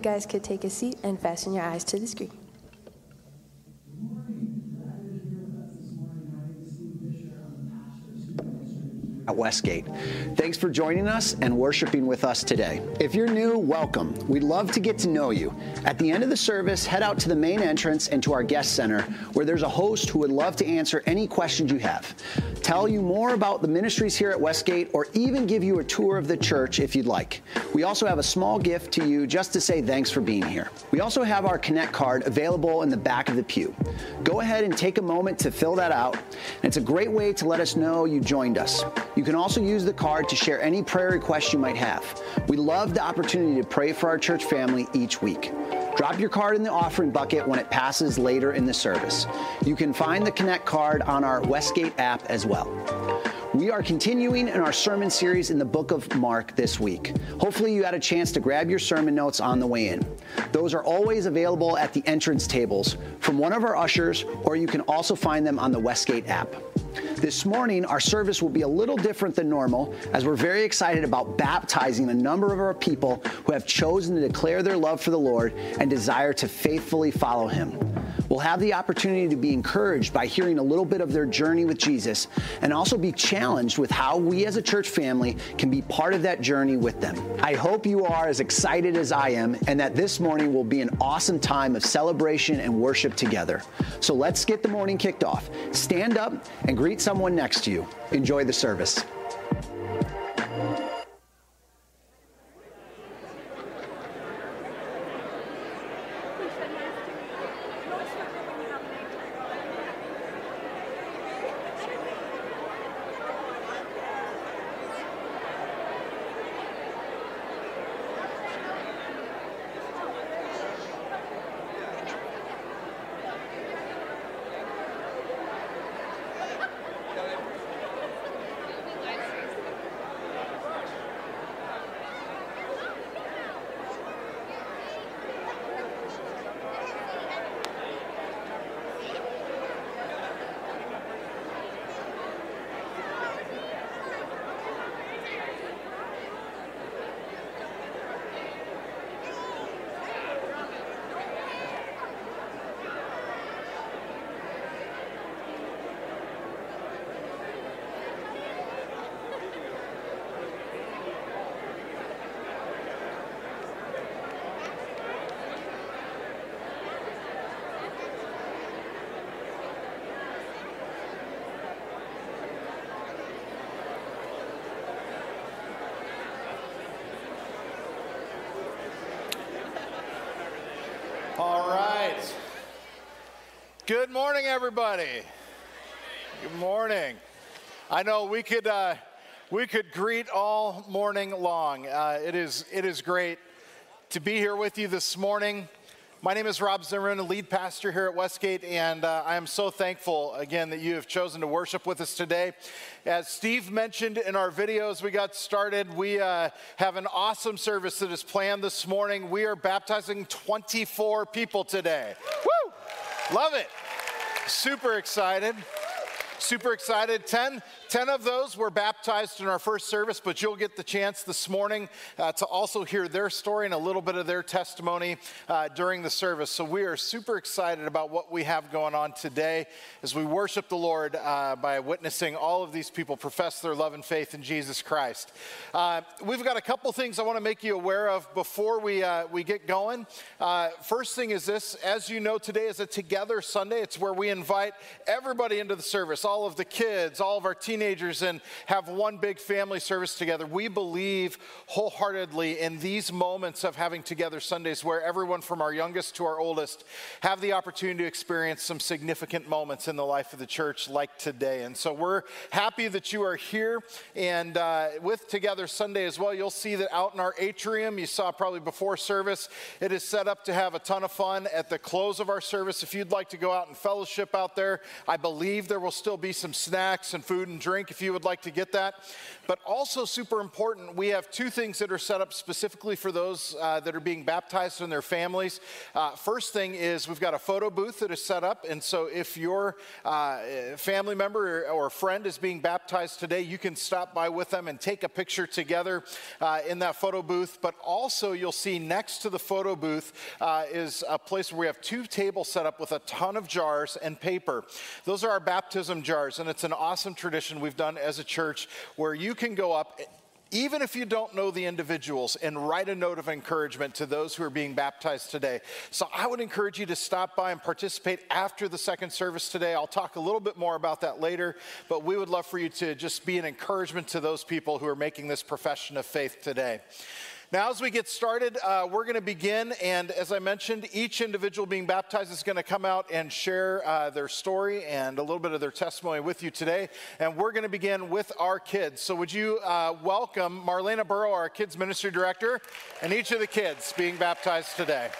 you guys could take a seat and fasten your eyes to the screen. Westgate. Thanks for joining us and worshiping with us today. If you're new, welcome. We'd love to get to know you. At the end of the service, head out to the main entrance and to our guest center where there's a host who would love to answer any questions you have, tell you more about the ministries here at Westgate, or even give you a tour of the church if you'd like. We also have a small gift to you just to say thanks for being here. We also have our Connect card available in the back of the pew. Go ahead and take a moment to fill that out. It's a great way to let us know you joined us. You can also use the card to share any prayer requests you might have. We love the opportunity to pray for our church family each week. Drop your card in the offering bucket when it passes later in the service. You can find the Connect card on our Westgate app as well. We are continuing in our sermon series in the book of Mark this week. Hopefully, you had a chance to grab your sermon notes on the way in. Those are always available at the entrance tables from one of our ushers, or you can also find them on the Westgate app. This morning, our service will be a little different than normal as we're very excited about baptizing a number of our people who have chosen to declare their love for the Lord and desire to faithfully follow Him. We'll have the opportunity to be encouraged by hearing a little bit of their journey with Jesus and also be challenged with how we as a church family can be part of that journey with them. I hope you are as excited as I am and that this morning will be an awesome time of celebration and worship together. So let's get the morning kicked off. Stand up and greet someone next to you. Enjoy the service. All right. Good morning, everybody. Good morning. I know we could uh, we could greet all morning long. Uh, it is it is great to be here with you this morning. My name is Rob Zimmerman, lead pastor here at Westgate, and uh, I am so thankful again that you have chosen to worship with us today. As Steve mentioned in our videos we got started, we uh, have an awesome service that is planned this morning. We are baptizing 24 people today. Woo! Love it. Super excited. Super excited. 10, 10 of those were baptized in our first service, but you'll get the chance this morning uh, to also hear their story and a little bit of their testimony uh, during the service. So we are super excited about what we have going on today as we worship the Lord uh, by witnessing all of these people profess their love and faith in Jesus Christ. Uh, we've got a couple things I want to make you aware of before we, uh, we get going. Uh, first thing is this as you know, today is a Together Sunday. It's where we invite everybody into the service all of the kids, all of our teenagers, and have one big family service together. We believe wholeheartedly in these moments of having Together Sundays where everyone from our youngest to our oldest have the opportunity to experience some significant moments in the life of the church like today. And so we're happy that you are here. And uh, with Together Sunday as well, you'll see that out in our atrium, you saw probably before service, it is set up to have a ton of fun at the close of our service. If you'd like to go out and fellowship out there, I believe there will still be some snacks and food and drink if you would like to get that. But also, super important, we have two things that are set up specifically for those uh, that are being baptized and their families. Uh, first thing is we've got a photo booth that is set up. And so, if your uh, family member or friend is being baptized today, you can stop by with them and take a picture together uh, in that photo booth. But also, you'll see next to the photo booth uh, is a place where we have two tables set up with a ton of jars and paper. Those are our baptism jars, and it's an awesome tradition we've done as a church where you can go up even if you don't know the individuals, and write a note of encouragement to those who are being baptized today. So I would encourage you to stop by and participate after the second service today. I'll talk a little bit more about that later, but we would love for you to just be an encouragement to those people who are making this profession of faith today. Now, as we get started, uh, we're going to begin, and as I mentioned, each individual being baptized is going to come out and share uh, their story and a little bit of their testimony with you today. And we're going to begin with our kids. So, would you uh, welcome Marlena Burrow, our kids ministry director, and each of the kids being baptized today?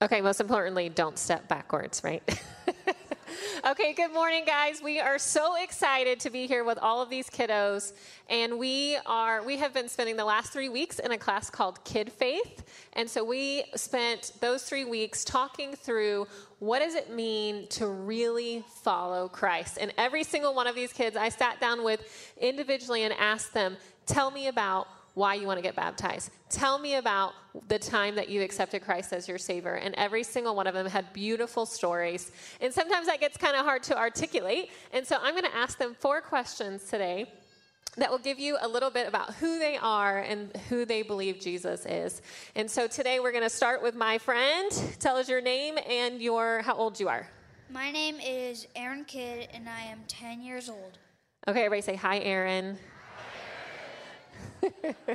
Okay, most importantly, don't step backwards, right? okay, good morning, guys. We are so excited to be here with all of these kiddos, and we are we have been spending the last three weeks in a class called Kid Faith, and so we spent those three weeks talking through what does it mean to really follow Christ. And every single one of these kids, I sat down with individually and asked them, "Tell me about." Why you want to get baptized. Tell me about the time that you accepted Christ as your Savior. And every single one of them had beautiful stories. And sometimes that gets kind of hard to articulate. And so I'm going to ask them four questions today that will give you a little bit about who they are and who they believe Jesus is. And so today we're going to start with my friend. Tell us your name and your how old you are. My name is Aaron Kidd, and I am 10 years old. Okay, everybody say hi, Aaron.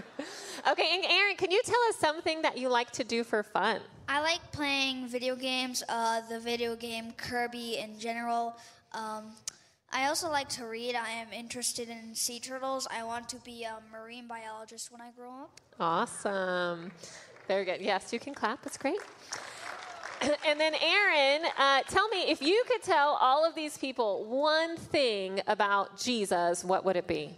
okay, and Aaron, can you tell us something that you like to do for fun? I like playing video games, uh, the video game Kirby in general. Um, I also like to read. I am interested in sea turtles. I want to be a marine biologist when I grow up. Awesome. Very good. Yes, you can clap. That's great. and then, Aaron, uh, tell me if you could tell all of these people one thing about Jesus, what would it be?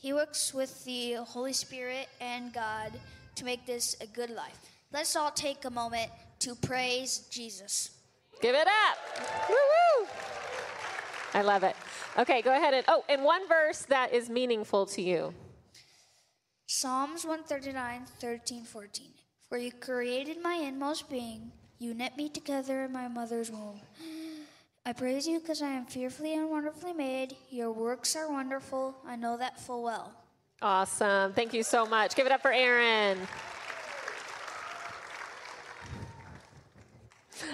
He works with the Holy Spirit and God to make this a good life. Let's all take a moment to praise Jesus. Give it up. Woo woo. I love it. Okay, go ahead and oh, and one verse that is meaningful to you. Psalms 139, 13, 14. For you created my inmost being, you knit me together in my mother's womb. I praise you because I am fearfully and wonderfully made. Your works are wonderful. I know that full well. Awesome. Thank you so much. Give it up for Aaron.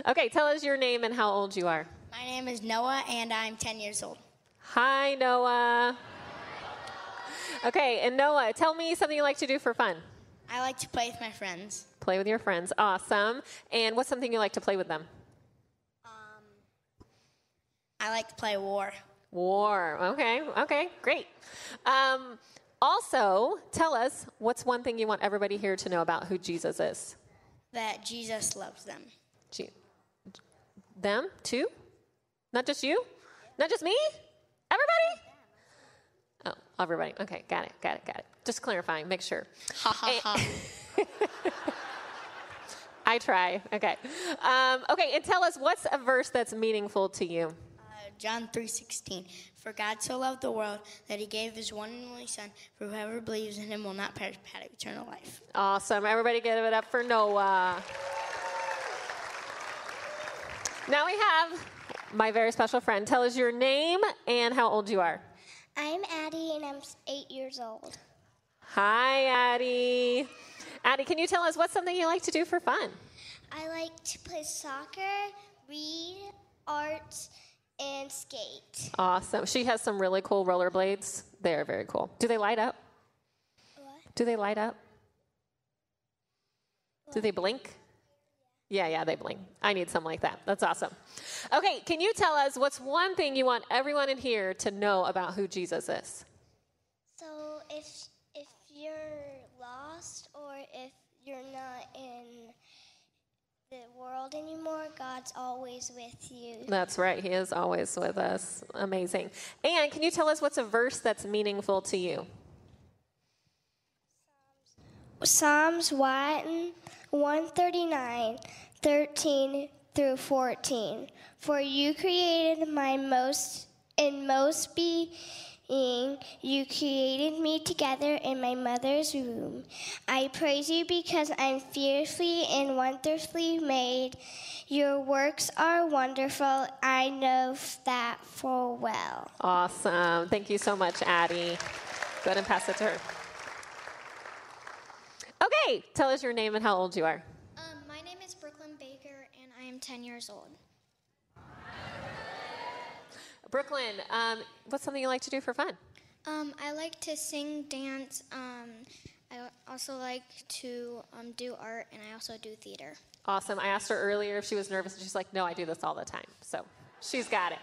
Okay, tell us your name and how old you are. My name is Noah, and I'm 10 years old. Hi, Noah. Okay, and Noah, tell me something you like to do for fun. I like to play with my friends. Play with your friends. Awesome. And what's something you like to play with them? I like to play war. War. Okay. Okay. Great. Um, also, tell us what's one thing you want everybody here to know about who Jesus is. That Jesus loves them. Je- them too? Not just you? Not just me? Everybody? Oh, everybody. Okay, got it, got it, got it. Just clarifying, make sure. Ha ha ha. I try. Okay. Um, okay, and tell us what's a verse that's meaningful to you. John 3:16 For God so loved the world that he gave his one and only son for whoever believes in him will not perish but have eternal life. Awesome. Everybody give it up for Noah. Now we have my very special friend. Tell us your name and how old you are. I'm Addie and I'm eight years old. Hi, Addie. Addie, can you tell us what's something you like to do for fun? I like to play soccer, read, art, and skate. Awesome. She has some really cool rollerblades. They are very cool. Do they light up? What? Do they light up? Do they blink? Yeah, yeah, they blink. I need some like that. That's awesome. Okay, can you tell us what's one thing you want everyone in here to know about who Jesus is? So if if you're lost or if you're not in the world anymore, God's always with you. That's right. He is always with us. Amazing. And can you tell us what's a verse that's meaningful to you? Psalms 1 139, 13 through 14. For you created my most inmost being. You created me together in my mother's womb. I praise you because I'm fearfully and wonderfully made. Your works are wonderful. I know that full well. Awesome. Thank you so much, Addie. Go ahead and pass it to her. Okay, tell us your name and how old you are. Um, my name is Brooklyn Baker, and I am 10 years old. Brooklyn, um, what's something you like to do for fun? Um, I like to sing, dance. Um, I also like to um, do art, and I also do theater. Awesome. I asked her earlier if she was nervous, and she's like, no, I do this all the time. So she's got it.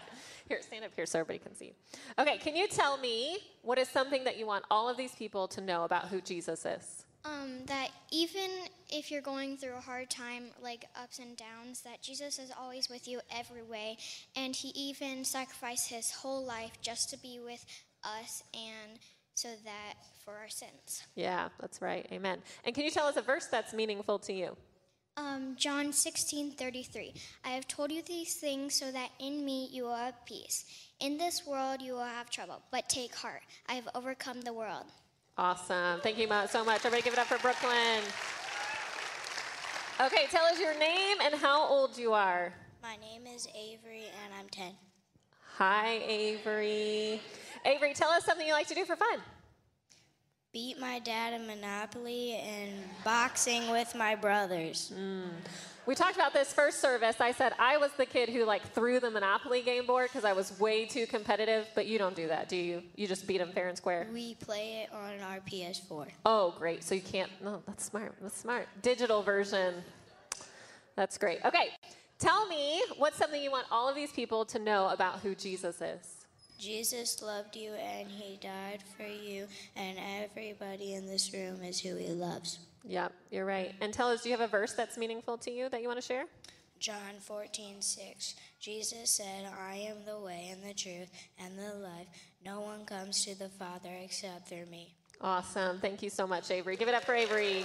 Here, stand up here so everybody can see. Okay, can you tell me what is something that you want all of these people to know about who Jesus is? Um, that even if you're going through a hard time, like ups and downs, that Jesus is always with you every way, and He even sacrificed His whole life just to be with us, and so that for our sins. Yeah, that's right. Amen. And can you tell us a verse that's meaningful to you? Um, John 16, 33. I have told you these things so that in me you will have peace. In this world you will have trouble, but take heart. I have overcome the world. Awesome. Thank you so much. Everybody give it up for Brooklyn. Okay, tell us your name and how old you are. My name is Avery, and I'm 10. Hi, Avery. Avery, tell us something you like to do for fun. Beat my dad in Monopoly and boxing with my brothers. Hmm. We talked about this first service. I said I was the kid who like threw the Monopoly game board because I was way too competitive, but you don't do that, do you? You just beat them fair and square. We play it on our PS4. Oh, great. So you can't. No, that's smart. That's smart. Digital version. That's great. Okay. Tell me what's something you want all of these people to know about who Jesus is. Jesus loved you and he died for you, and everybody in this room is who he loves. Yep, you're right. And tell us, do you have a verse that's meaningful to you that you want to share? John 14, 6. Jesus said, I am the way and the truth and the life. No one comes to the Father except through me. Awesome. Thank you so much, Avery. Give it up for Avery.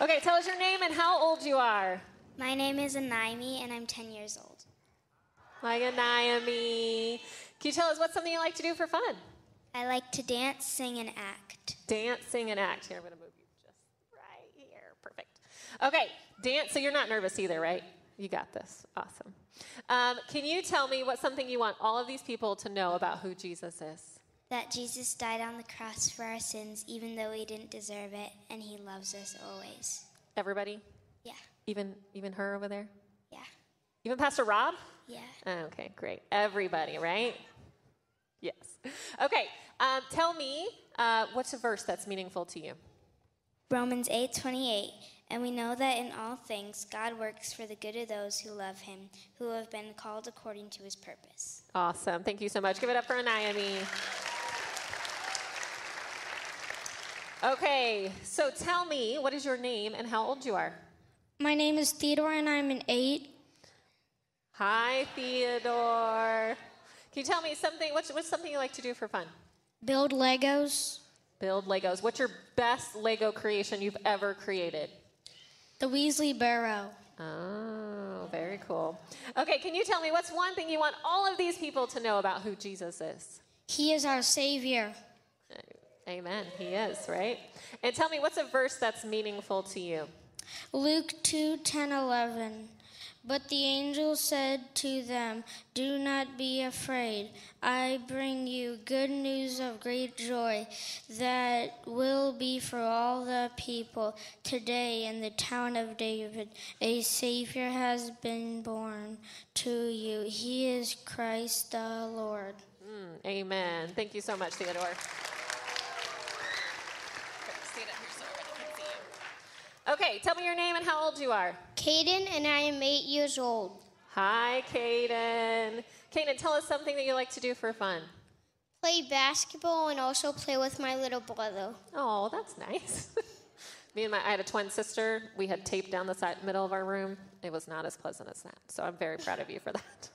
Okay, tell us your name and how old you are. My name is Naomi, and I'm 10 years old. Hi, Naomi. Can you tell us what's something you like to do for fun? I like to dance, sing, and act. Dance, sing, and act. Here, I'm going to move you just right here. Perfect. Okay, dance. So you're not nervous either, right? You got this. Awesome. Um, can you tell me what's something you want all of these people to know about who Jesus is? That Jesus died on the cross for our sins, even though we didn't deserve it, and he loves us always. Everybody? Yeah, Even even her over there? yeah, Even Pastor Rob? yeah. Okay, great. Everybody, right? Yes. Okay. Um, tell me uh, what's a verse that's meaningful to you? Romans 8 28. And we know that in all things God works for the good of those who love him, who have been called according to his purpose. Awesome. Thank you so much. Give it up for Naomi. Okay, so tell me what is your name and how old you are? My name is Theodore, and I'm an eight. Hi, Theodore. Can you tell me something? What's, what's something you like to do for fun? Build Legos. Build Legos. What's your best Lego creation you've ever created? The Weasley Burrow. Oh, very cool. Okay, can you tell me what's one thing you want all of these people to know about who Jesus is? He is our Savior. Amen. He is, right? And tell me what's a verse that's meaningful to you? Luke 2 10 11. But the angel said to them, Do not be afraid. I bring you good news of great joy that will be for all the people. Today, in the town of David, a Savior has been born to you. He is Christ the Lord. Mm, amen. Thank you so much, Theodore. Okay, tell me your name and how old you are. Caden, and I am eight years old. Hi, Kaden. Kaden, tell us something that you like to do for fun. Play basketball and also play with my little brother. Oh, that's nice. Me and my, I had a twin sister. We had tape down the side, middle of our room. It was not as pleasant as that. So I'm very proud of you for that.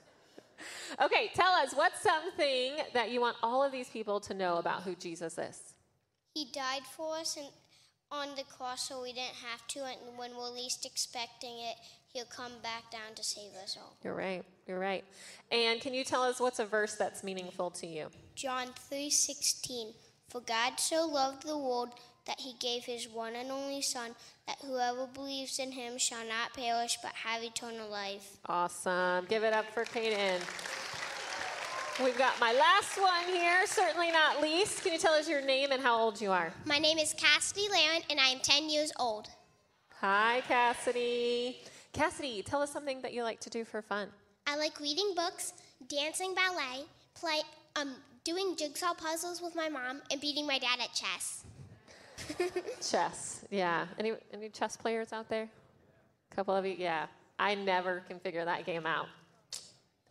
okay, tell us what's something that you want all of these people to know about who Jesus is. He died for us and on the cross so we didn't have to, and when we're least expecting it, he'll come back down to save us all. You're right. You're right. And can you tell us what's a verse that's meaningful to you? John 3:16 For God so loved the world that he gave his one and only son that whoever believes in him shall not perish but have eternal life. Awesome. Give it up for Kaden. We've got my last one here, certainly not least. Can you tell us your name and how old you are? My name is Cassidy Laren and I am 10 years old. Hi, Cassidy. Cassidy, tell us something that you like to do for fun. I like reading books, dancing ballet, play, um, doing jigsaw puzzles with my mom, and beating my dad at chess. Chess. Yeah. Any any chess players out there? A couple of you. Yeah. I never can figure that game out.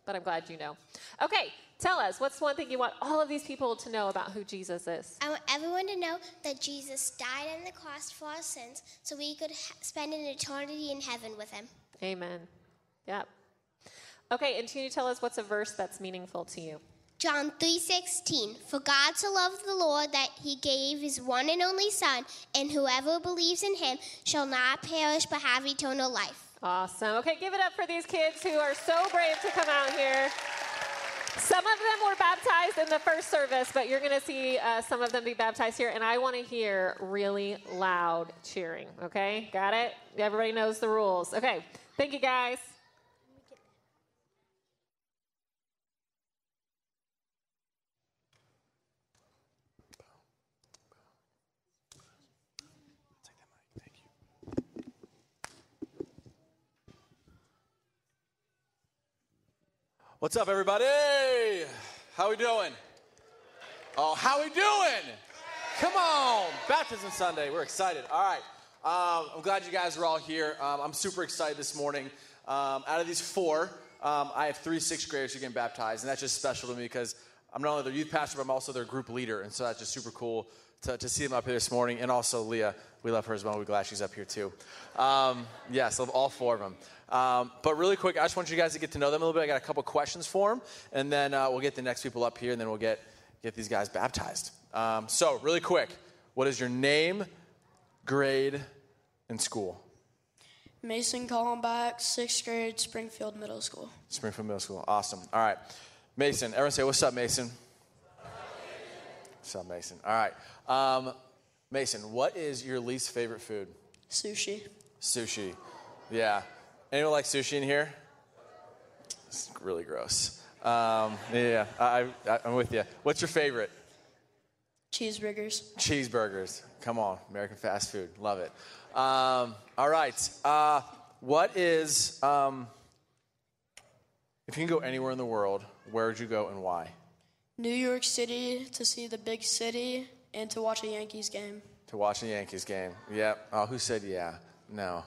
But I'm glad you know. Okay, tell us what's one thing you want all of these people to know about who Jesus is? I want everyone to know that Jesus died on the cross for our sins so we could ha- spend an eternity in heaven with him. Amen. Yep. Okay, and can you tell us what's a verse that's meaningful to you? John 3:16 For God so loved the Lord that he gave his one and only son and whoever believes in him shall not perish but have eternal life. Awesome. Okay, give it up for these kids who are so brave to come out here. Some of them were baptized in the first service, but you're going to see uh, some of them be baptized here, and I want to hear really loud cheering. Okay, got it? Everybody knows the rules. Okay, thank you guys. What's up, everybody? How we doing? Oh, how we doing? Come on, Baptism Sunday. We're excited. All right. Um, I'm glad you guys are all here. Um, I'm super excited this morning. Um, out of these four, um, I have three sixth graders who get baptized, and that's just special to me because I'm not only their youth pastor, but I'm also their group leader, and so that's just super cool to, to see them up here this morning. And also Leah, we love her as well. We're glad she's up here too. Um, yes, of all four of them. Um, but really quick, I just want you guys to get to know them a little bit. I got a couple questions for them, and then uh, we'll get the next people up here, and then we'll get get these guys baptized. Um, so, really quick, what is your name, grade, and school? Mason Collenbach, sixth grade, Springfield Middle School. Springfield Middle School. Awesome. All right, Mason. Everyone say, "What's up, Mason?" Up, Mason? All right, um, Mason. What is your least favorite food? Sushi. Sushi. Yeah. Anyone like sushi in here? It's really gross. Um, yeah, I, I, I'm with you. What's your favorite? Cheeseburgers. Cheeseburgers. Come on, American fast food. Love it. Um, all right. Uh, what is, um, if you can go anywhere in the world, where would you go and why? New York City to see the big city and to watch a Yankees game. To watch a Yankees game. Yep. Oh, who said yeah? No.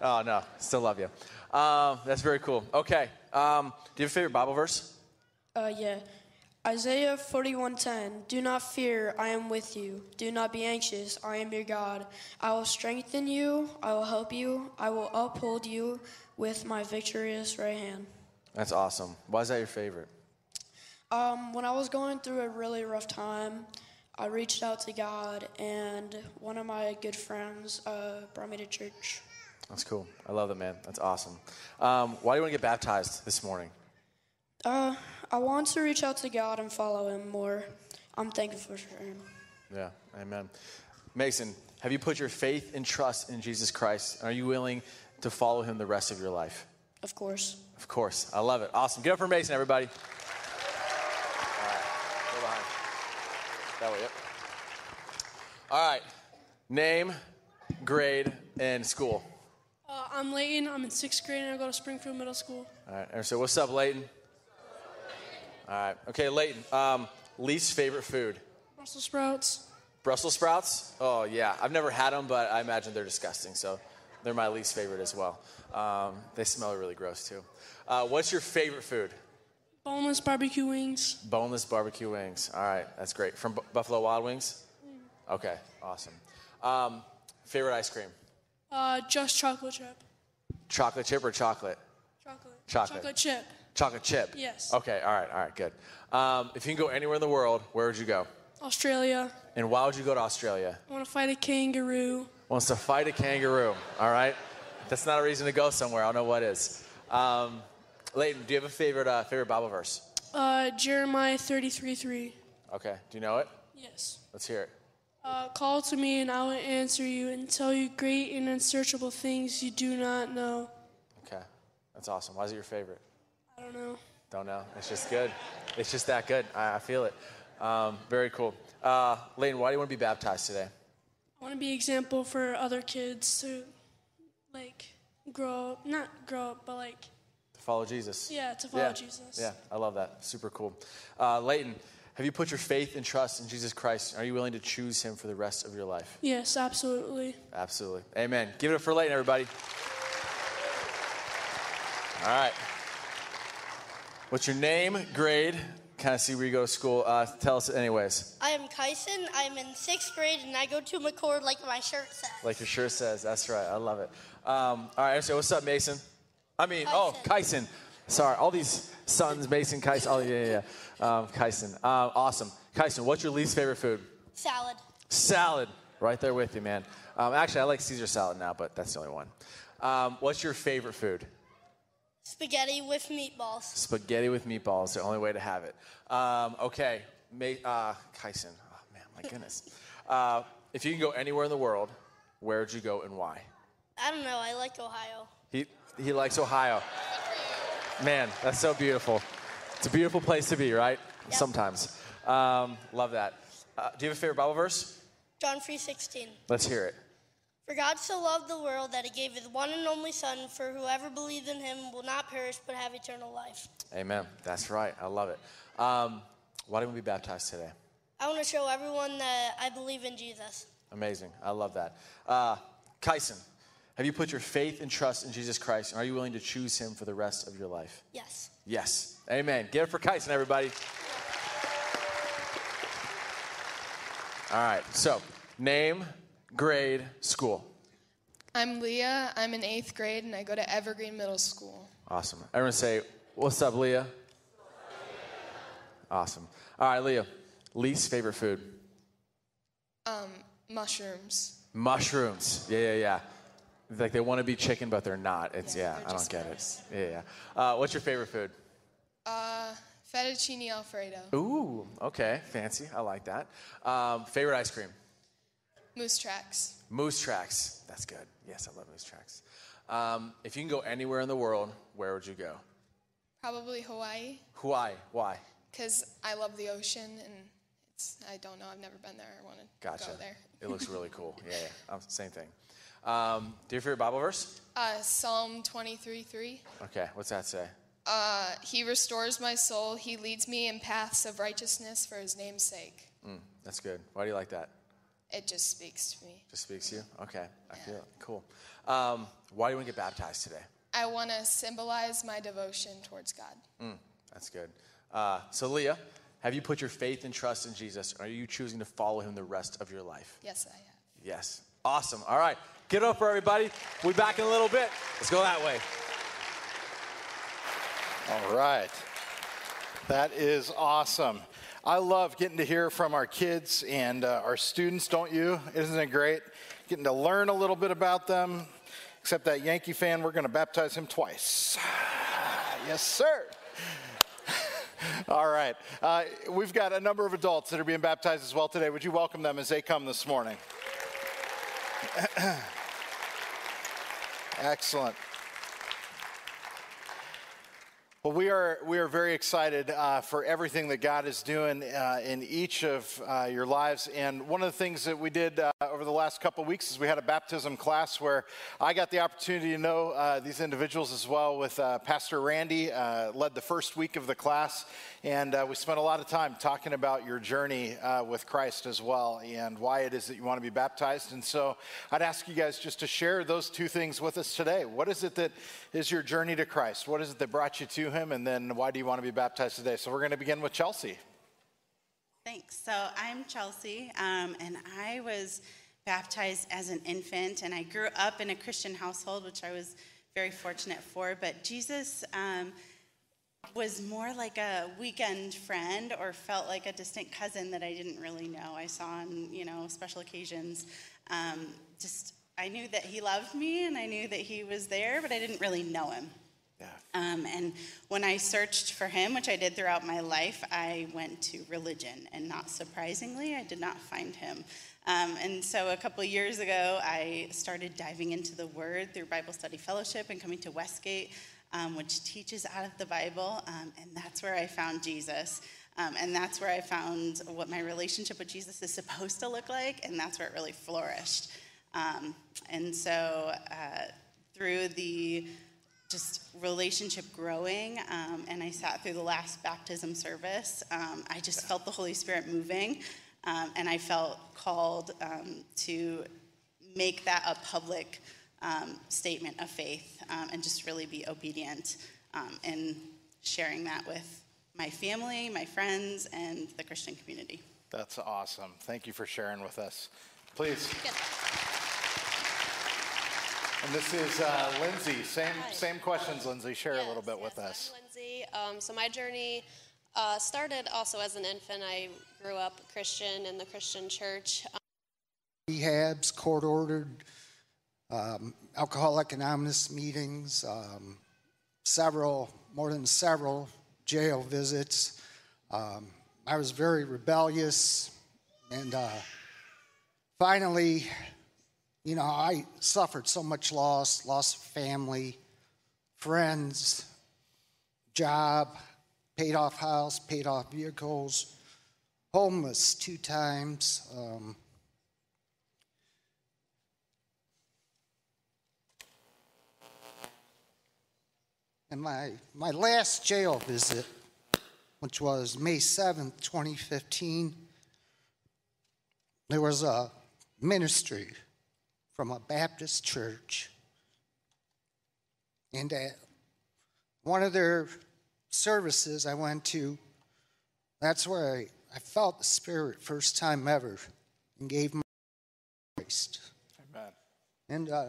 Oh, no. Still love you. Um, that's very cool. Okay. Um, do you have a favorite Bible verse? Uh, yeah. Isaiah 41:10 Do not fear, I am with you. Do not be anxious, I am your God. I will strengthen you, I will help you, I will uphold you with my victorious right hand. That's awesome. Why is that your favorite? Um, when I was going through a really rough time, I reached out to God, and one of my good friends uh, brought me to church. That's cool. I love that, man. That's awesome. Um, why do you want to get baptized this morning? Uh, I want to reach out to God and follow Him more. I'm thankful for Him. Yeah, amen. Mason, have you put your faith and trust in Jesus Christ? Are you willing to follow Him the rest of your life? Of course. Of course. I love it. Awesome. Get up for Mason, everybody. That way, yep. All right. Name, grade, and school. Uh, I'm Layton. I'm in sixth grade and I go to Springfield Middle School. All right. And so, what's up, Layton? All right. Okay, Layton. Um, least favorite food? Brussels sprouts. Brussels sprouts? Oh, yeah. I've never had them, but I imagine they're disgusting. So they're my least favorite as well. Um, they smell really gross, too. Uh, what's your favorite food? Boneless barbecue wings. Boneless barbecue wings. All right. That's great. From B- Buffalo Wild Wings? Okay. Awesome. Um, favorite ice cream? Uh, just chocolate chip. Chocolate chip or chocolate? Chocolate. Chocolate. Chocolate chip. Chocolate chip? Yes. Okay. All right. All right. Good. Um, if you can go anywhere in the world, where would you go? Australia. And why would you go to Australia? I want to fight a kangaroo. Wants to fight a kangaroo. All right. That's not a reason to go somewhere. I don't know what is. Um, Layton, do you have a favorite uh, favorite Bible verse? Uh, Jeremiah 33 3. Okay. Do you know it? Yes. Let's hear it. Uh, call to me and I will answer you and tell you great and unsearchable things you do not know. Okay. That's awesome. Why is it your favorite? I don't know. Don't know. It's just good. It's just that good. I, I feel it. Um, very cool. Uh, Layton, why do you want to be baptized today? I want to be example for other kids to like grow up, not grow up, but like follow Jesus. Yeah, to follow Jesus. Yeah, I love that. Super cool. Uh, Leighton, have you put your faith and trust in Jesus Christ? Are you willing to choose him for the rest of your life? Yes, absolutely. Absolutely. Amen. Give it up for Leighton, everybody. All right. What's your name, grade? Kind of see where you go to school. Uh, tell us, anyways, I am Kyson. I'm in sixth grade, and I go to McCord like my shirt says. like your shirt says. That's right. I love it. Um, all right. So, what's up, Mason? I mean, oh, Kyson. Sorry, all these sons, Mason, Kyson. Oh, yeah, yeah, yeah. Um, Kyson. Uh, awesome. Kyson, what's your least favorite food? Salad. Salad. Right there with you, man. Um, actually, I like Caesar salad now, but that's the only one. Um, what's your favorite food? Spaghetti with meatballs. Spaghetti with meatballs, the only way to have it. Um, okay, Ma- uh, Kyson. Oh, man, my goodness. Uh, if you can go anywhere in the world, where would you go and why? I don't know. I like Ohio. He, likes Ohio. Man, that's so beautiful. It's a beautiful place to be, right? Sometimes. Um, love that. Uh, do you have a favorite Bible verse? John 3:16. Let's hear it. For God so loved the world that he gave his one and only Son, for whoever believes in him will not perish but have eternal life. Amen. That's right. I love it. Um, why didn't we be baptized today? I want to show everyone that I believe in Jesus. Amazing. I love that. Uh, Kyson, have you put your faith and trust in Jesus Christ? And are you willing to choose him for the rest of your life? Yes. Yes. Amen. Give it for Kyson, everybody. All right. So, name, grade, school. I'm Leah. I'm in eighth grade and I go to Evergreen Middle School. Awesome. Everyone say, What's up, Leah? Awesome. All right, Leah. Least favorite food? Um, mushrooms. Mushrooms. Yeah, yeah, yeah. Like they want to be chicken, but they're not. It's yeah. I don't get it. Yeah, yeah. Uh, what's your favorite food? Uh, fettuccine alfredo. Ooh, okay, fancy. I like that. Um, favorite ice cream? Moose tracks. Moose tracks. That's good. Yes, I love moose tracks. Um, if you can go anywhere in the world, where would you go? Probably Hawaii Hawaii. Why? because I love the ocean and it's, I don't know, I've never been there. I want to Gotcha. go there. it looks really cool. Yeah, yeah. Um, same thing. Um, do you have favorite Bible verse? Uh, Psalm 23 3. Okay, what's that say? Uh, he restores my soul. He leads me in paths of righteousness for his name's sake. Mm, that's good. Why do you like that? It just speaks to me. Just speaks to you? Okay, I feel it. Cool. Um, why do you want to get baptized today? I want to symbolize my devotion towards God. Mm, that's good. Uh, so, Leah, have you put your faith and trust in Jesus? Are you choosing to follow him the rest of your life? Yes, I have. Yes. Awesome. All right. Get up for everybody. We'll be back in a little bit. Let's go that way. All right. That is awesome. I love getting to hear from our kids and uh, our students, don't you? Isn't it great? Getting to learn a little bit about them. Except that Yankee fan, we're going to baptize him twice. yes, sir. All right. Uh, we've got a number of adults that are being baptized as well today. Would you welcome them as they come this morning? Excellent. Well, we are, we are very excited uh, for everything that God is doing uh, in each of uh, your lives. And one of the things that we did uh, over the last couple of weeks is we had a baptism class where I got the opportunity to know uh, these individuals as well with uh, Pastor Randy, led the first week of the class. And we spent a lot of time talking about your journey with Christ as well and why it is that you want to be baptized. And so I'd ask you guys just to share those two things with us today. What is it that is your journey to Christ? What is it that brought you to? And then why do you want to be baptized today? So we're going to begin with Chelsea. Thanks. So I'm Chelsea, um, and I was baptized as an infant, and I grew up in a Christian household, which I was very fortunate for. But Jesus um, was more like a weekend friend, or felt like a distant cousin that I didn't really know. I saw on you know special occasions. Um, just I knew that he loved me, and I knew that he was there, but I didn't really know him. Um, and when I searched for him, which I did throughout my life, I went to religion. And not surprisingly, I did not find him. Um, and so a couple years ago, I started diving into the Word through Bible Study Fellowship and coming to Westgate, um, which teaches out of the Bible. Um, and that's where I found Jesus. Um, and that's where I found what my relationship with Jesus is supposed to look like. And that's where it really flourished. Um, and so uh, through the just relationship growing, um, and I sat through the last baptism service. Um, I just felt the Holy Spirit moving, um, and I felt called um, to make that a public um, statement of faith um, and just really be obedient um, in sharing that with my family, my friends, and the Christian community. That's awesome. Thank you for sharing with us. Please. And this is uh, Lindsay. Same same questions, Lindsay. Share a little bit with us. Hi Lindsay. Um, so my journey uh, started also as an infant. I grew up Christian in the Christian church. rehabs, court ordered, um, Alcoholic Anonymous meetings, um, several, more than several jail visits. Um, I was very rebellious, and uh, finally, you know, I suffered so much loss loss of family, friends, job, paid off house, paid off vehicles, homeless two times. Um, And my, my last jail visit, which was May 7th, 2015, there was a ministry from a Baptist church. And at one of their services I went to, that's where I, I felt the Spirit first time ever and gave my Christ. Amen. And uh,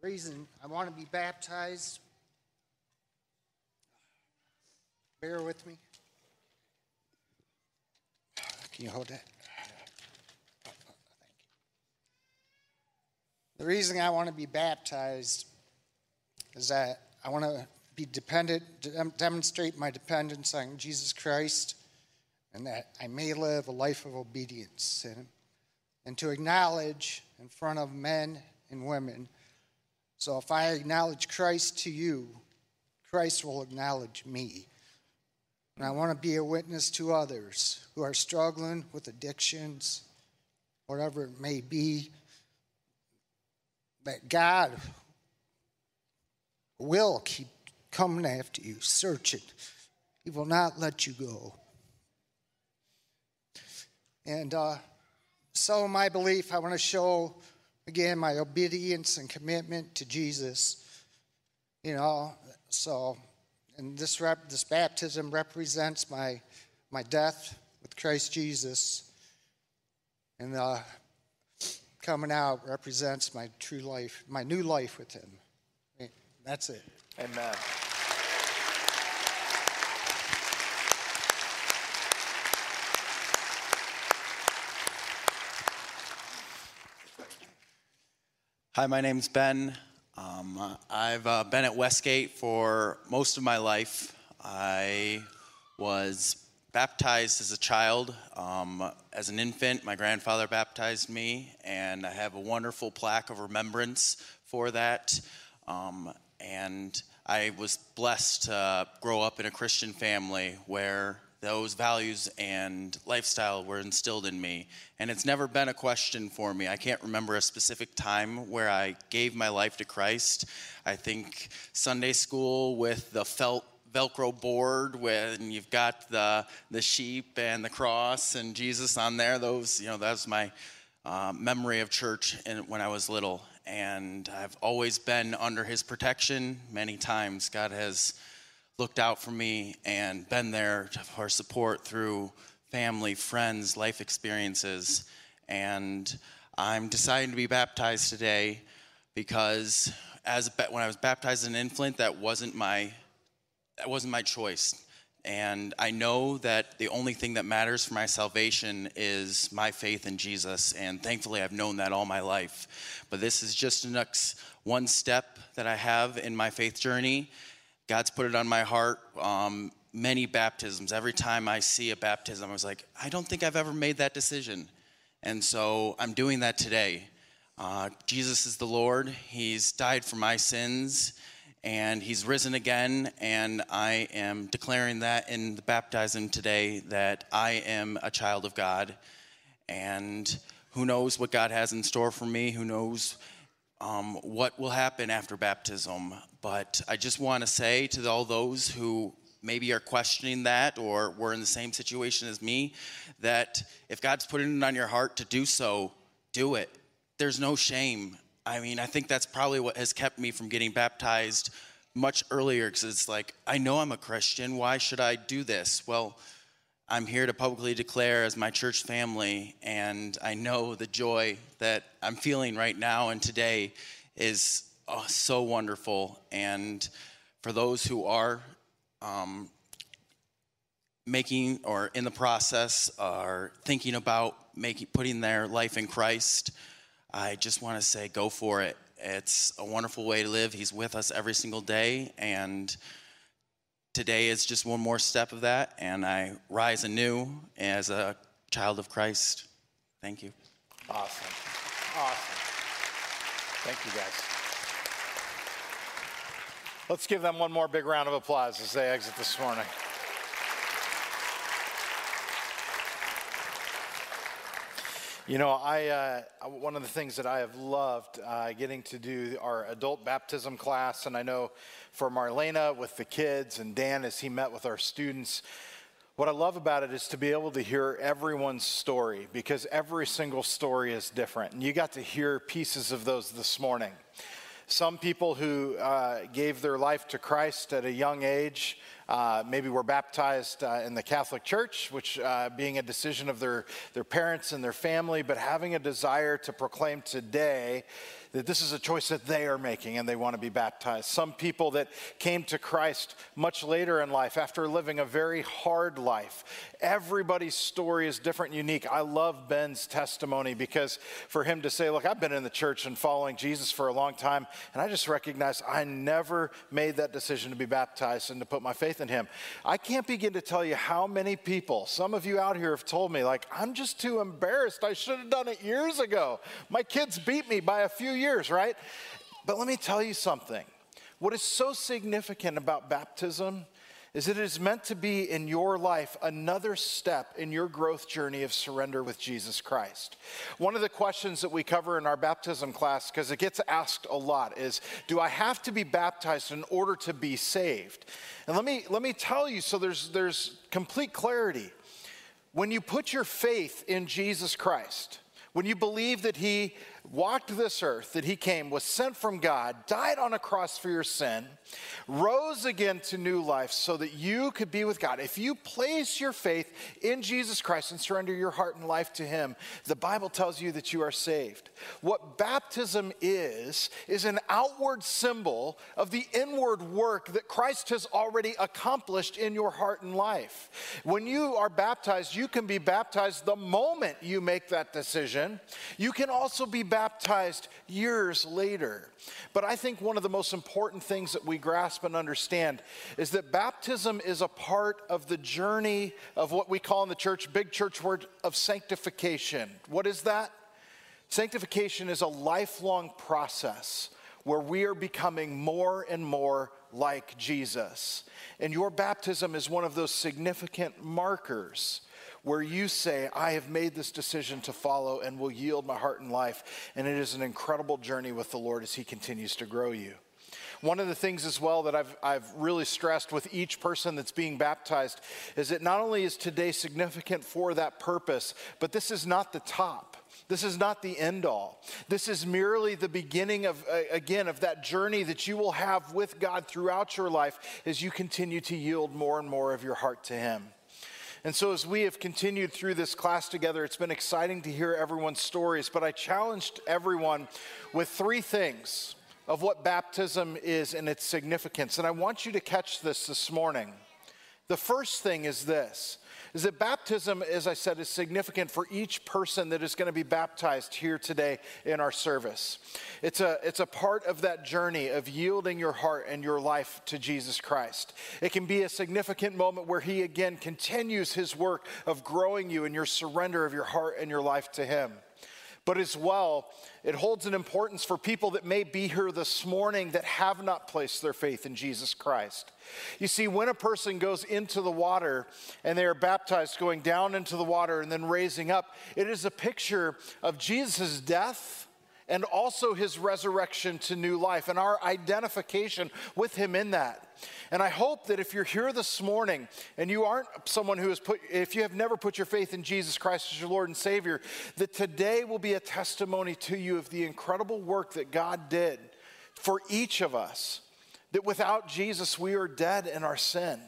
the reason I want to be baptized, bear with me. Can you hold that? The reason I want to be baptized is that I want to be dependent, um, demonstrate my dependence on Jesus Christ, and that I may live a life of obedience, and, and to acknowledge in front of men and women. So if I acknowledge Christ to you, Christ will acknowledge me. And I want to be a witness to others who are struggling with addictions, whatever it may be, that God will keep coming after you, searching. He will not let you go. And uh, so, my belief, I want to show again my obedience and commitment to Jesus. You know, so, and this rep, this baptism represents my my death with Christ Jesus, and uh, coming out represents my true life, my new life with Him. That's it. Amen. Hi, my name's Ben. Um, I've uh, been at Westgate for most of my life. I was baptized as a child. Um, as an infant, my grandfather baptized me, and I have a wonderful plaque of remembrance for that. Um, and I was blessed to grow up in a Christian family where those values and lifestyle were instilled in me. And it's never been a question for me. I can't remember a specific time where I gave my life to Christ. I think Sunday school with the felt Velcro board when you've got the the sheep and the cross and Jesus on there. Those, you know, that's my uh, memory of church when I was little. And I've always been under His protection. Many times, God has looked out for me and been there for support through family, friends, life experiences. And I'm deciding to be baptized today because as when I was baptized in infant, that wasn't my that wasn't my choice. And I know that the only thing that matters for my salvation is my faith in Jesus. And thankfully, I've known that all my life. But this is just the next one step that I have in my faith journey. God's put it on my heart. Um, many baptisms. Every time I see a baptism, I was like, I don't think I've ever made that decision. And so I'm doing that today. Uh, Jesus is the Lord. He's died for my sins and he's risen again. And I am declaring that in the baptism today that I am a child of God. And who knows what God has in store for me? Who knows um, what will happen after baptism. But I just want to say to all those who maybe are questioning that or were in the same situation as me that if God's putting it on your heart to do so, do it. There's no shame. I mean, I think that's probably what has kept me from getting baptized much earlier because it's like, I know I'm a Christian. Why should I do this? Well, I'm here to publicly declare as my church family, and I know the joy that I'm feeling right now and today is oh, so wonderful. And for those who are um, making or in the process are thinking about making putting their life in Christ, I just want to say, go for it. It's a wonderful way to live. He's with us every single day, and today is just one more step of that. And I rise anew as a child of Christ. Thank you. Awesome. Awesome. Thank you, guys. Let's give them one more big round of applause as they exit this morning. You know, I uh, one of the things that I have loved uh, getting to do our adult baptism class, and I know for Marlena with the kids and Dan as he met with our students. What I love about it is to be able to hear everyone's story because every single story is different. And you got to hear pieces of those this morning. Some people who uh, gave their life to Christ at a young age, uh, maybe were baptized uh, in the Catholic Church, which uh, being a decision of their, their parents and their family, but having a desire to proclaim today that this is a choice that they are making and they want to be baptized. Some people that came to Christ much later in life after living a very hard life. Everybody's story is different and unique. I love Ben's testimony because for him to say, Look, I've been in the church and following Jesus for a long time, and I just recognize I never made that decision to be baptized and to put my faith in him. I can't begin to tell you how many people, some of you out here have told me, like, I'm just too embarrassed. I should have done it years ago. My kids beat me by a few years, right? But let me tell you something. What is so significant about baptism is that it is meant to be in your life another step in your growth journey of surrender with Jesus Christ. One of the questions that we cover in our baptism class, because it gets asked a lot, is Do I have to be baptized in order to be saved? And let me, let me tell you so there's, there's complete clarity. When you put your faith in Jesus Christ, when you believe that He walked this earth, that He came, was sent from God, died on a cross for your sin, rose again to new life so that you could be with God. If you place your faith in Jesus Christ and surrender your heart and life to Him, the Bible tells you that you are saved. What baptism is, is an outward symbol of the inward work that Christ has already accomplished in your heart and life. When you are baptized, you can be baptized the moment you make that decision. You can also be baptized years later. But I think one of the most important things that we grasp and understand is that baptism is a part of the journey of what we call in the church, big church word of sanctification. What is that? Sanctification is a lifelong process where we are becoming more and more like Jesus. And your baptism is one of those significant markers where you say, I have made this decision to follow and will yield my heart and life. And it is an incredible journey with the Lord as He continues to grow you. One of the things as well that I've, I've really stressed with each person that's being baptized is that not only is today significant for that purpose, but this is not the top. This is not the end all. This is merely the beginning of, again, of that journey that you will have with God throughout your life as you continue to yield more and more of your heart to Him. And so, as we have continued through this class together, it's been exciting to hear everyone's stories. But I challenged everyone with three things of what baptism is and its significance. And I want you to catch this this morning. The first thing is this is that baptism, as I said, is significant for each person that is going to be baptized here today in our service. It's a, it's a part of that journey of yielding your heart and your life to Jesus Christ. It can be a significant moment where He again continues His work of growing you in your surrender of your heart and your life to Him. But as well, it holds an importance for people that may be here this morning that have not placed their faith in Jesus Christ. You see, when a person goes into the water and they are baptized, going down into the water and then raising up, it is a picture of Jesus' death and also his resurrection to new life and our identification with him in that. And I hope that if you're here this morning and you aren't someone who has put, if you have never put your faith in Jesus Christ as your Lord and Savior, that today will be a testimony to you of the incredible work that God did for each of us. That without Jesus, we are dead in our sin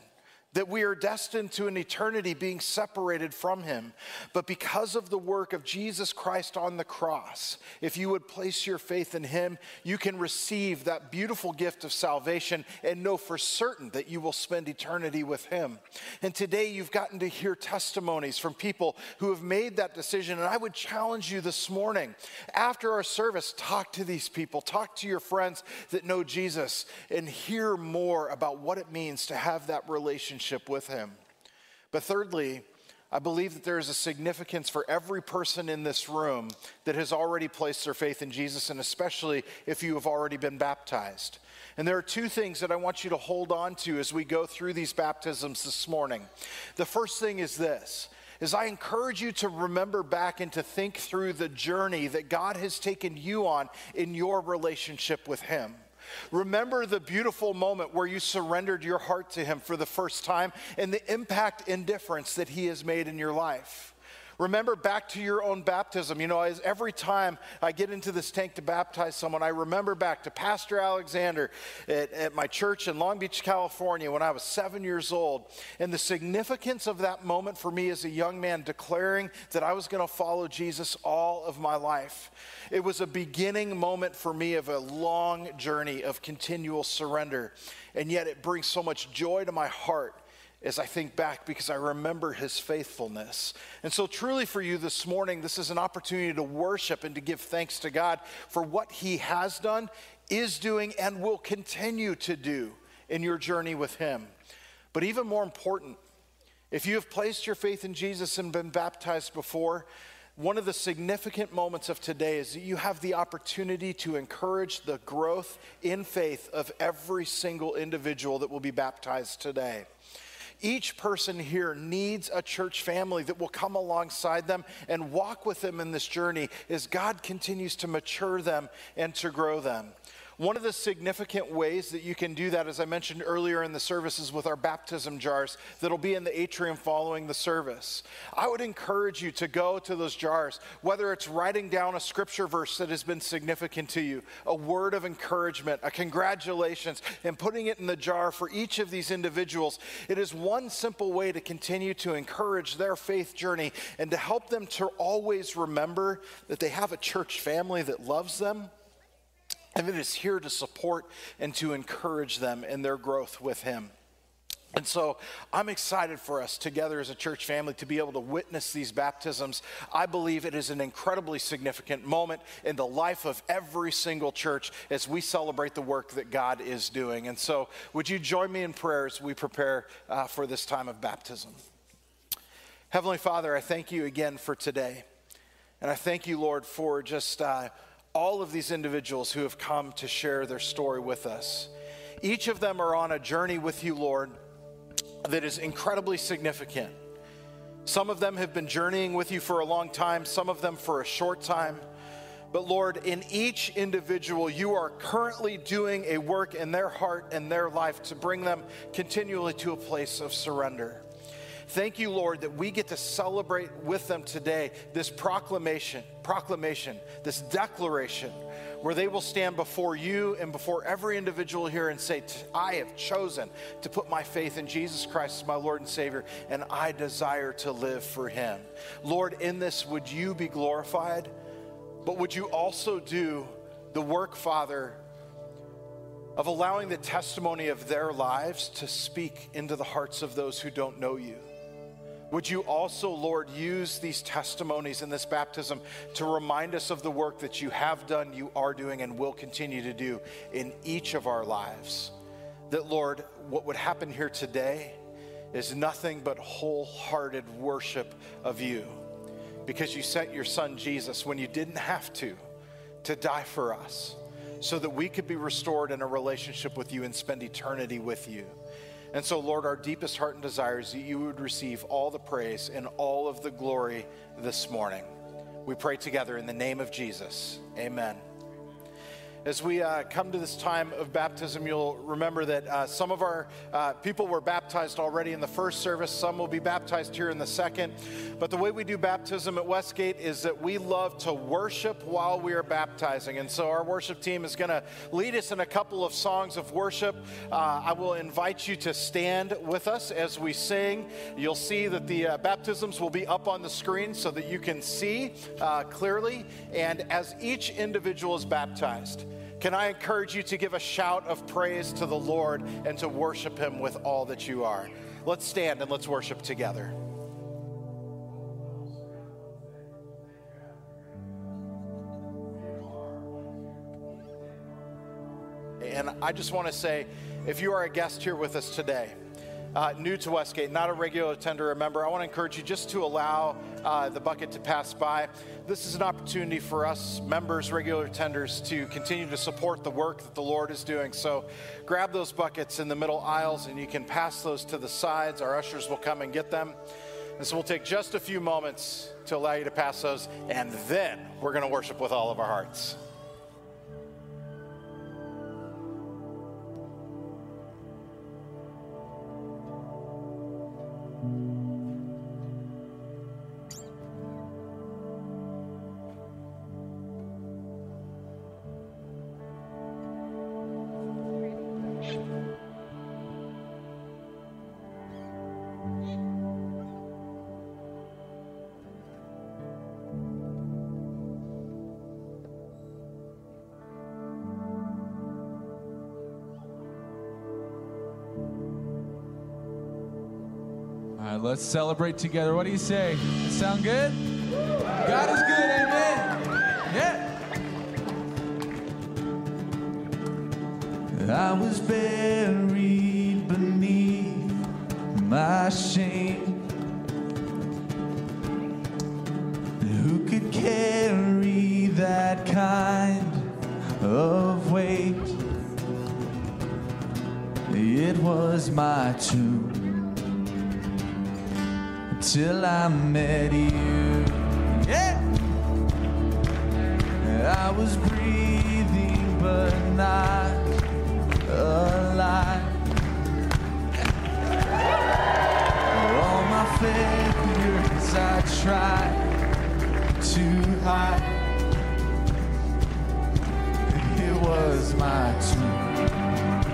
that we are destined to an eternity being separated from Him. But because of the work of Jesus Christ on the cross, if you would place your faith in Him, you can receive that beautiful gift of salvation and know for certain that you will spend eternity with Him. And today you've gotten to hear testimonies from people who have made that decision. And I would challenge you this morning, after our service, talk to these people, talk to your friends that know Jesus, and hear more about what it means to have that relationship relationship with Him. But thirdly, I believe that there is a significance for every person in this room that has already placed their faith in Jesus, and especially if you have already been baptized. And there are two things that I want you to hold on to as we go through these baptisms this morning. The first thing is this is I encourage you to remember back and to think through the journey that God has taken you on in your relationship with him. Remember the beautiful moment where you surrendered your heart to Him for the first time and the impact and difference that He has made in your life. Remember back to your own baptism. You know, as every time I get into this tank to baptize someone, I remember back to Pastor Alexander at, at, my church in Long Beach, California, when I was seven years old. And the significance of that moment for me as a young man declaring that I was going to follow Jesus all of my life. It was a beginning moment for me of a long journey of continual surrender. And yet it brings so much joy to my heart as I think back because I remember his faithfulness. And so, truly, for you this morning, this is an opportunity to worship and to give thanks to God for what he has done, is doing, and will continue to do in your journey with him. But even more important, if you have placed your faith in Jesus and been baptized before, one of the significant moments of today is that you have the opportunity to encourage the growth in faith of every single individual that will be baptized today. Each person here needs a church family that will come alongside them and walk with them in this journey as God continues to mature them and to grow them. One of the significant ways that you can do that, as I mentioned earlier in the services, with our baptism jars that'll be in the atrium following the service. I would encourage you to go to those jars, whether it's writing down a scripture verse that has been significant to you, a word of encouragement, a congratulations, and putting it in the jar for each of these individuals. It is one simple way to continue to encourage their faith journey and to help them to always remember that they have a church family that loves them and it is here to support and to encourage them in their growth with Him. And so I'm excited for us together as a church family to be able to witness these baptisms. I believe it is an incredibly significant moment in the life of every single church as we celebrate the work that God is doing. And so, would you join me in prayer as we prepare uh, for this time of baptism? Heavenly Father, I thank you again for today. And I thank you, Lord, for just. Uh, all of these individuals who have come to share their story with us. Each of them are on a journey with you, Lord, that is incredibly significant. Some of them have been journeying with you for a long time, some of them for a short time. But Lord, in each individual, you are currently doing a work in their heart and their life to bring them continually to a place of surrender. Thank you, Lord, that we get to celebrate with them today this proclamation, proclamation, this declaration where they will stand before you and before every individual here and say, I have chosen to put my faith in Jesus Christ as my Lord and Savior, and I desire to live for Him. Lord, in this, would you be glorified? But would you also do the work, Father, of allowing the testimony of their lives to speak into the hearts of those who don't know you? Would you also, Lord, use these testimonies in this baptism to remind us of the work that you have done, you are doing, and will continue to do in each of our lives? That, Lord, what would happen here today is nothing but wholehearted worship of you because you sent your son Jesus when you didn't have to, to die for us so that we could be restored in a relationship with you and spend eternity with you. And so, Lord, our deepest heart and desire is that you would receive all the praise and all of the glory this morning. We pray together in the name of Jesus. Amen. As we uh, come to this time of baptism, you'll remember that uh, some of our uh, people were baptized already in the first service. Some will be baptized here in the second. But the way we do baptism at Westgate is that we love to worship while we are baptizing. And so our worship team is going to lead us in a couple of songs of worship. Uh, I will invite you to stand with us as we sing. You'll see that the uh, baptisms will be up on the screen so that you can see uh, clearly. And as each individual is baptized, can I encourage you to give a shout of praise to the Lord and to worship Him with all that you are? Let's stand and let's worship together. And I just want to say if you are a guest here with us today, uh, new to Westgate, not a regular attender or member, I want to encourage you just to allow uh, the bucket to pass by. This is an opportunity for us, members, regular attenders, to continue to support the work that the Lord is doing. So grab those buckets in the middle aisles and you can pass those to the sides. Our ushers will come and get them. And so we'll take just a few moments to allow you to pass those, and then we're going to worship with all of our hearts. Let's celebrate together. What do you say? Sound good? God is good, amen. Yeah. I was buried beneath my shame. Who could carry that kind of weight? It was my tomb till I met you. Yeah. I was breathing but not alive. All my failures I tried to hide. It was my tomb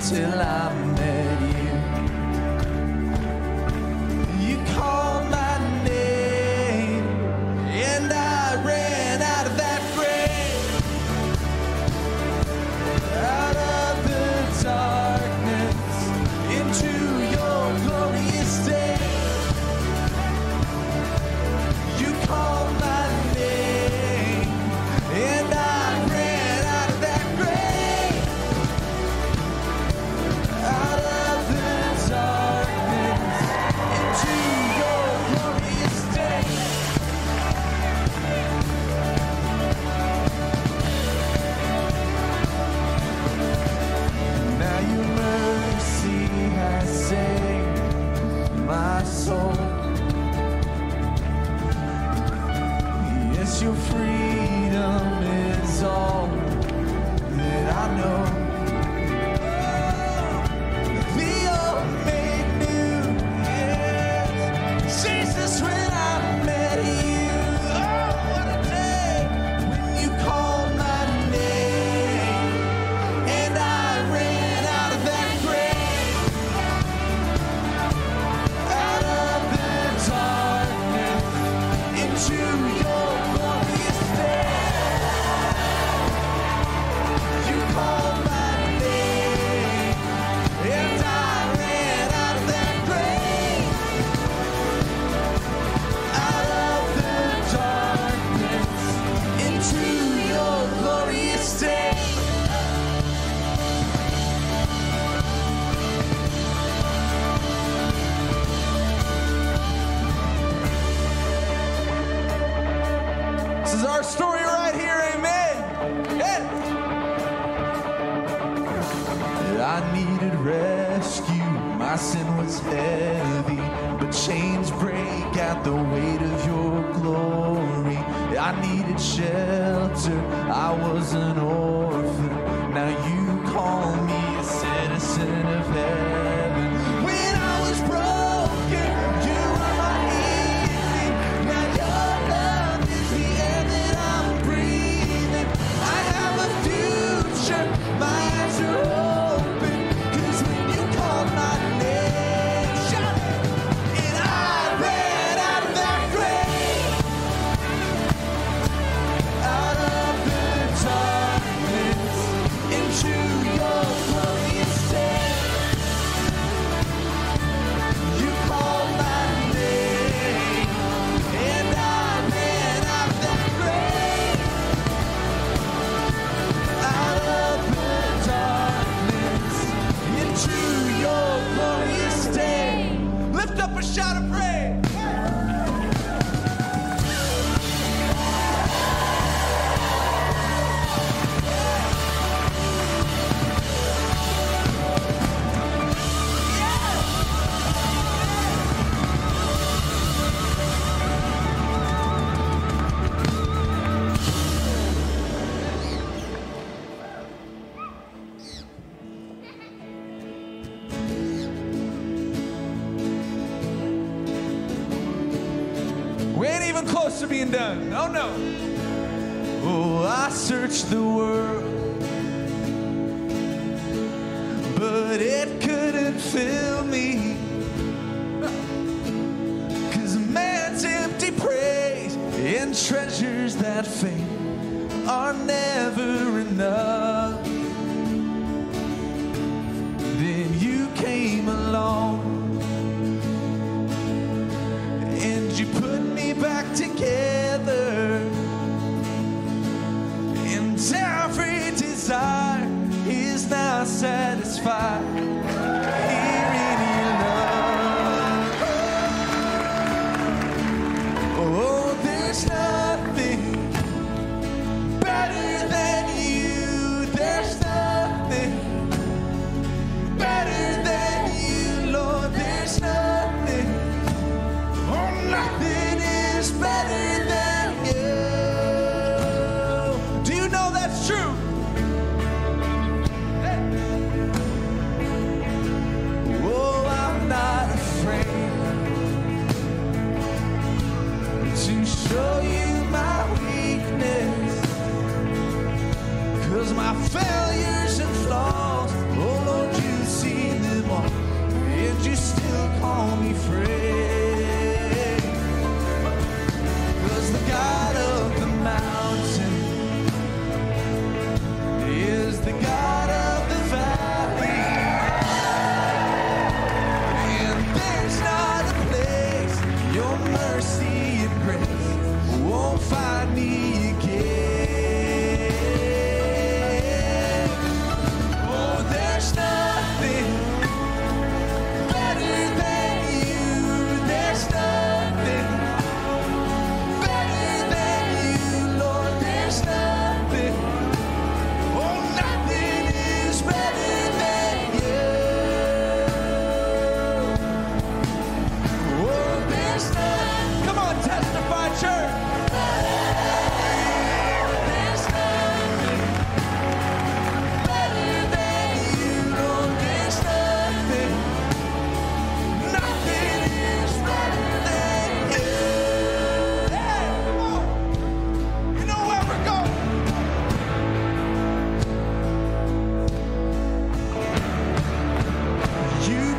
till I met you. Shelter, I was to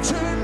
turn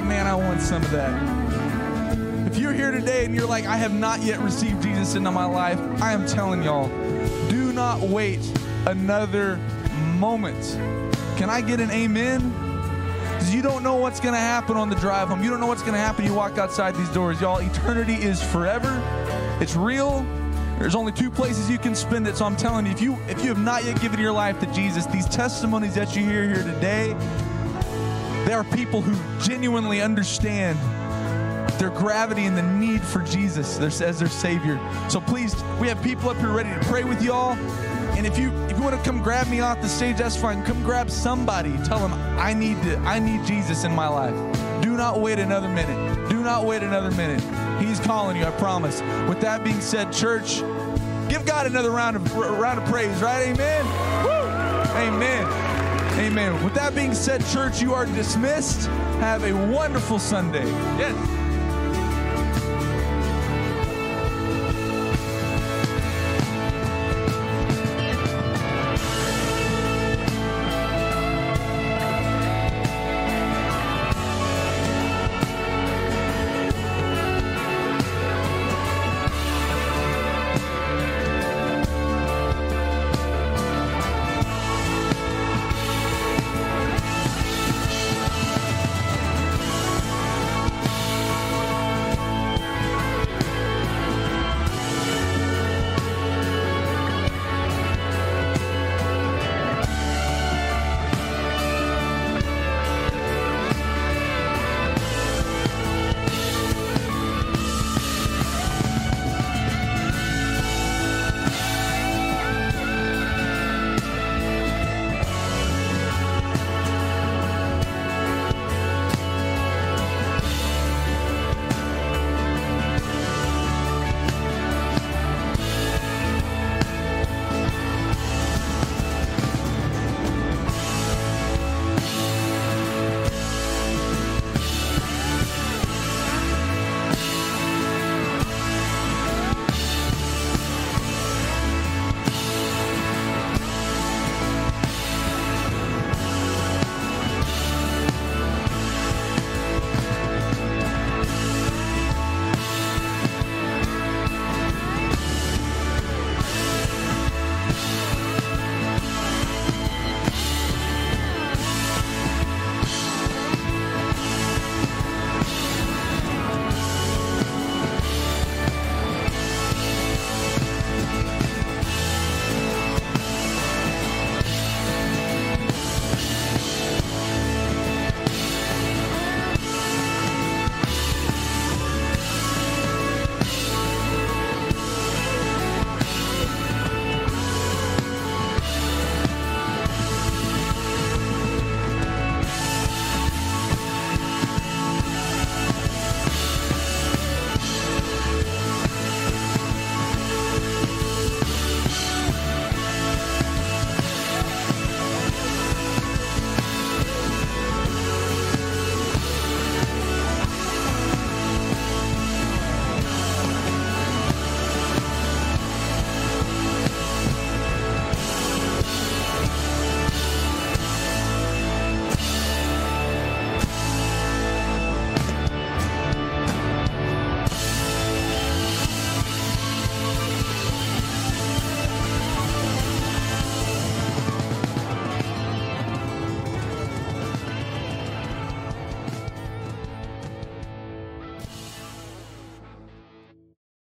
like, man, I want some of that. If you're here today and you're like, I have not yet received Jesus into my life, I am telling y'all, do not wait another moment. Can I get an amen? Because you don't know what's going to happen on the drive home. You don't know what's going to happen. You walk outside these doors. Y'all, eternity is forever. It's real. There's only two places you can spend it. So I'm telling you, if you if you have not yet given your life to Jesus, these testimonies that you hear here today, there are people who genuinely understand their gravity and the need for Jesus as their Savior. So please, we have people up here ready to pray with y'all. And if you if you want to come grab me off the stage, that's fine. Come grab somebody. Tell them I need to, I need Jesus in my life. Do not wait another minute. Do not wait another minute. He's calling you, I promise. With that being said, church, give God another round of round of praise, right? Amen. Woo! Amen. Amen. With that being said, church, you are dismissed. Have a wonderful Sunday. Yes.